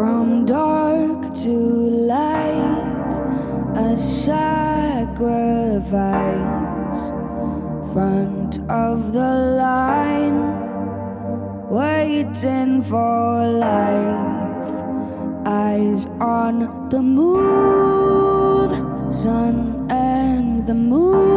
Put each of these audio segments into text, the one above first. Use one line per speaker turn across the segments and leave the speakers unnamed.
From dark to light, a sacrifice. Front of the line, waiting for life. Eyes on the move, sun and the moon.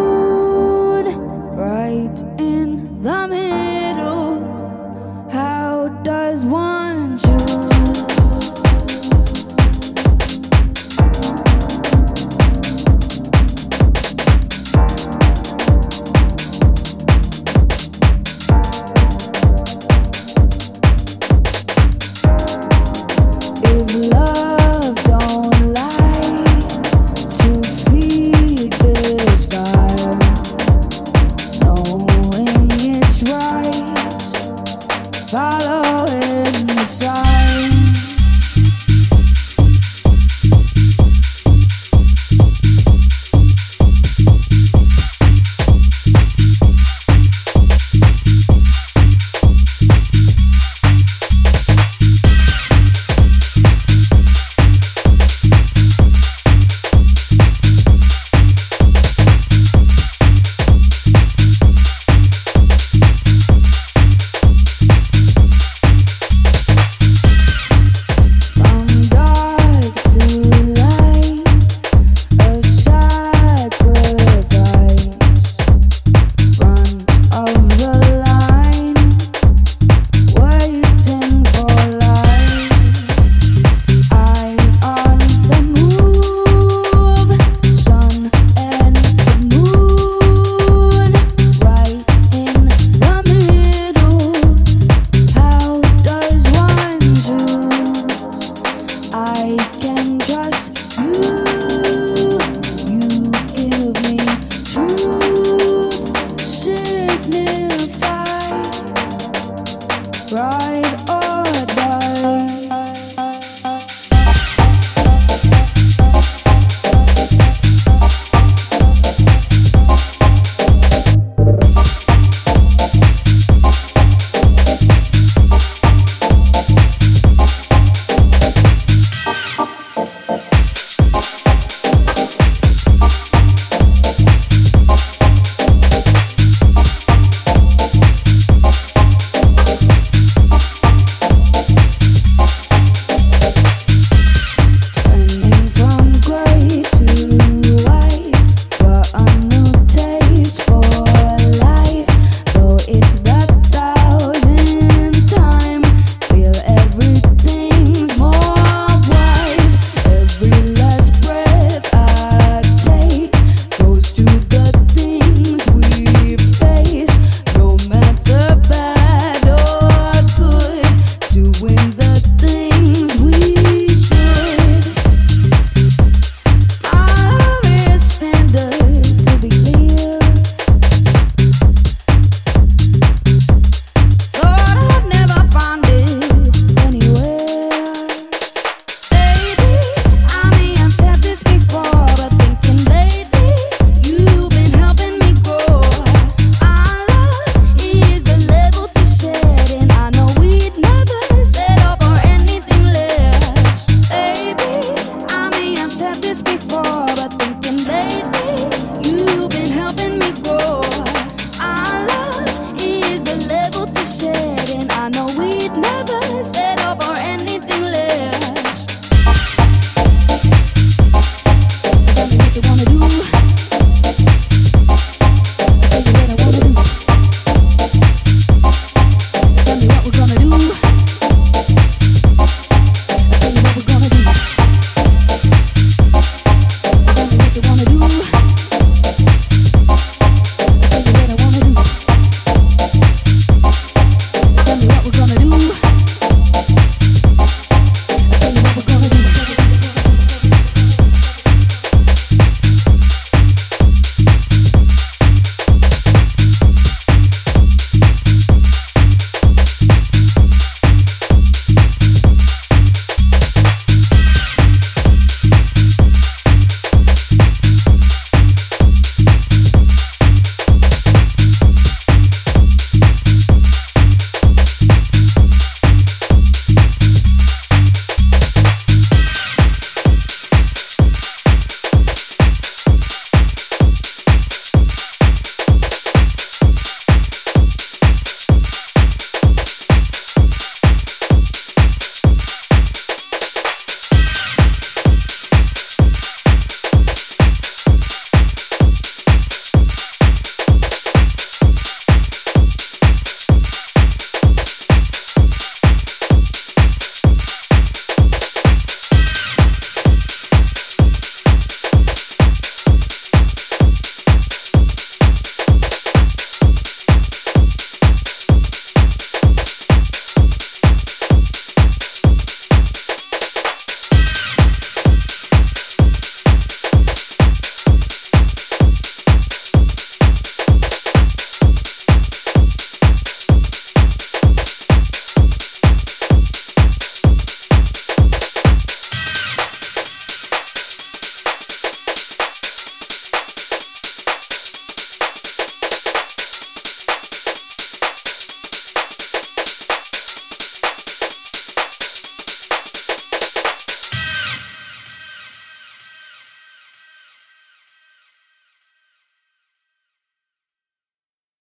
Sickness.